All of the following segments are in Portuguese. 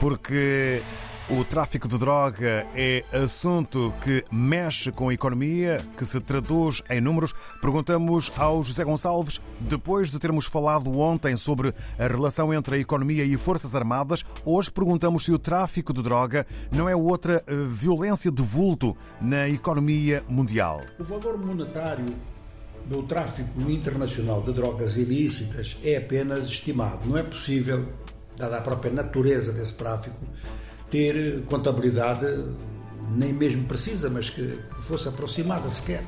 porque o tráfico de droga é assunto que mexe com a economia, que se traduz em números. Perguntamos ao José Gonçalves, depois de termos falado ontem sobre a relação entre a economia e Forças Armadas, hoje perguntamos se o tráfico de droga não é outra eh, violência de vulto na economia mundial. O valor monetário do tráfico internacional de drogas ilícitas é apenas estimado. Não é possível, dada a própria natureza desse tráfico, ter contabilidade nem mesmo precisa, mas que fosse aproximada sequer.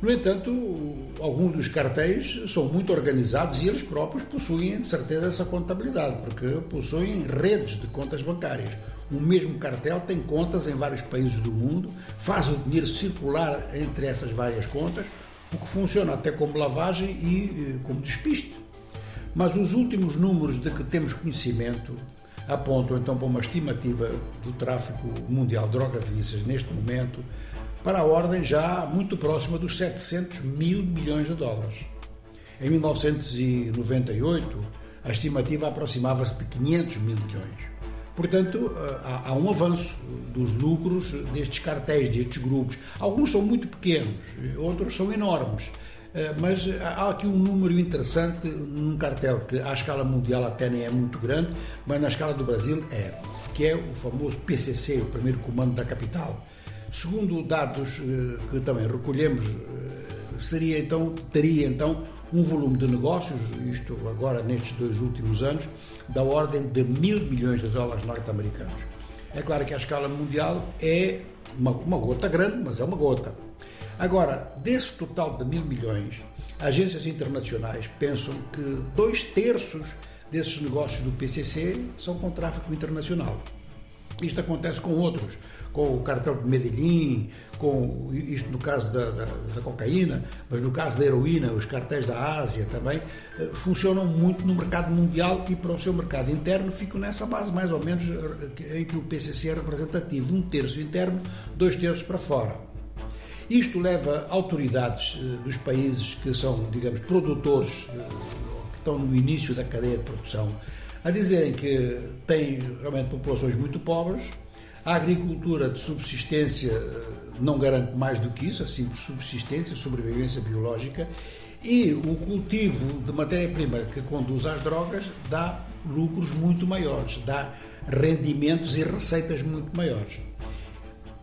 No entanto, alguns dos cartéis são muito organizados e eles próprios possuem, de certeza, essa contabilidade, porque possuem redes de contas bancárias. O mesmo cartel tem contas em vários países do mundo, faz o dinheiro circular entre essas várias contas, o que funciona até como lavagem e eh, como despiste. Mas os últimos números de que temos conhecimento apontam então para uma estimativa do tráfico mundial de drogas ilícitas neste momento para a ordem já muito próxima dos 700 mil milhões de dólares. Em 1998, a estimativa aproximava-se de 500 mil milhões. Portanto, há, um avanço dos lucros destes cartéis, destes grupos. Alguns são muito pequenos, outros são enormes. Eh, mas há aqui um número interessante num cartel que à escala mundial até nem é muito grande, mas na escala do Brasil é, que é o famoso PCC, o primeiro comando da capital. Segundo dados eh, que também recolhemos, eh, seria então teria então um volume de negócios, isto agora nestes dois últimos anos, da ordem de mil milhões de dólares norte-americanos. É claro que a escala mundial é uma, uma gota grande, mas é uma gota. Agora, desse total de mil milhões, agências internacionais pensam que dois terços desses negócios do PCC são com tráfico internacional. Isto acontece com outros, com o cartel de Medellín, com isto no caso da, da, da, cocaína, mas no caso da heroína, os cartéis da Ásia também eh, funcionam muito no mercado mundial e para o seu mercado interno ficam nessa base mais ou menos eh, em que o PCC é representativo, um terço interno, dois terços para fora. Isto leva autoridades eh, dos países que são, digamos, produtores, eh, que estão no início da cadeia de produção, a dizerem que têm realmente populações muito pobres, a agricultura de subsistência eh, não garante mais do que isso, a simples subsistência, sobrevivência biológica, e o cultivo de matéria-prima que conduz às drogas dá lucros muito maiores, dá rendimentos e receitas muito maiores.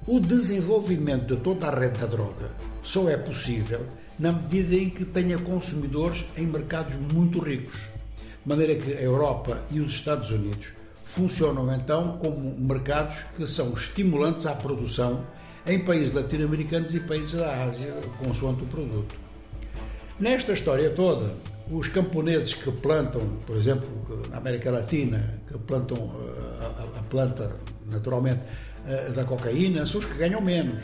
O desenvolvimento de toda a rede da droga só é possível na medida em que tenha consumidores em mercados muito ricos. De maneira que a Europa e os Estados Unidos funcionam então como mercados que são estimulantes à produção em países latino-americanos e países da Ásia, consoante o produto. Nesta história toda, os camponeses que plantam, por exemplo, na América Latina, que plantam eh, a, a, a planta naturalmente eh, da cocaína são os que ganham menos.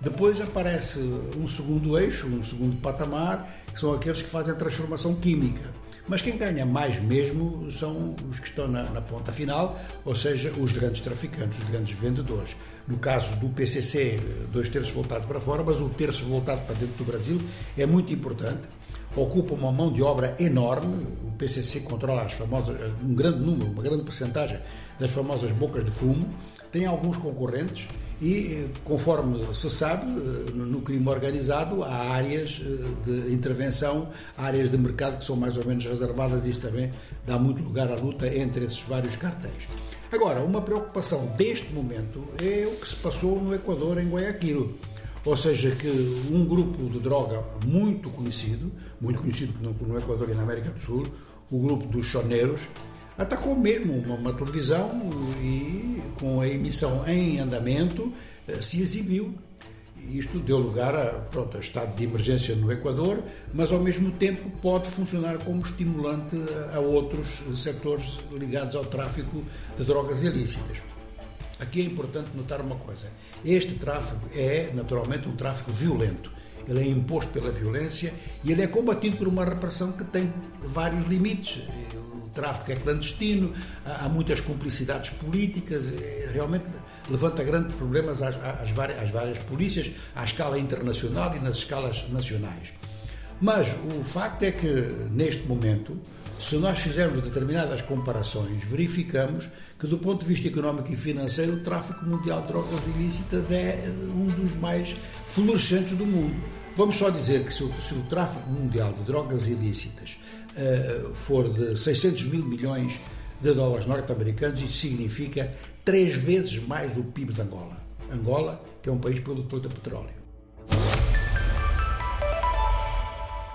Depois aparece um segundo eixo, um segundo patamar, que são aqueles que fazem a transformação química. Mas quem ganha mais mesmo são os que estão na, na, ponta final, ou seja, os grandes traficantes, os grandes vendedores. No caso do PCC, dois terços voltados para fora, mas o terço voltado para dentro do Brasil é muito importante. Ocupa uma mão de obra enorme. O PCC controla as famosas, um grande número, uma grande porcentagem das famosas bocas de fumo tem alguns concorrentes e, conforme se sabe, no crime organizado há áreas eh, de intervenção, áreas de mercado que são mais ou menos reservadas e isso também dá muito lugar à luta entre esses vários cartéis. Agora, uma preocupação deste momento é o que se passou no Equador, em Guayaquil. Ou seja, que um grupo de droga muito conhecido, muito conhecido no Equador e na América do Sul, o grupo dos choneiros, atacou mesmo uma, uma televisão e, com a emissão em andamento, eh, se exibiu. Isto deu lugar a, pronto, a estado de emergência no Equador, mas ao mesmo tempo pode funcionar como estimulante a outros setores ligados ao tráfico de drogas ilícitas. Aqui é importante notar uma coisa: este tráfico é naturalmente um tráfico violento. Ele é imposto pela violência e ele é combatido por uma repressão que tem vários limites tráfico é clandestino, há muitas cumplicidades políticas, é, realmente levanta grandes problemas às, às, várias, às várias polícias, à escala internacional e nas escalas nacionais. Mas o facto é que, neste momento, Se nós fizermos determinadas comparações, verificamos que, do ponto de vista económico e financeiro, o tráfico mundial de drogas ilícitas é um dos mais florescentes do mundo. Vamos só dizer que se o, se o tráfico mundial de drogas ilícitas for de 600 mil milhões de dólares norte-americanos, isso significa três vezes mais o PIB de Angola. Angola, que é um país produtor de petróleo.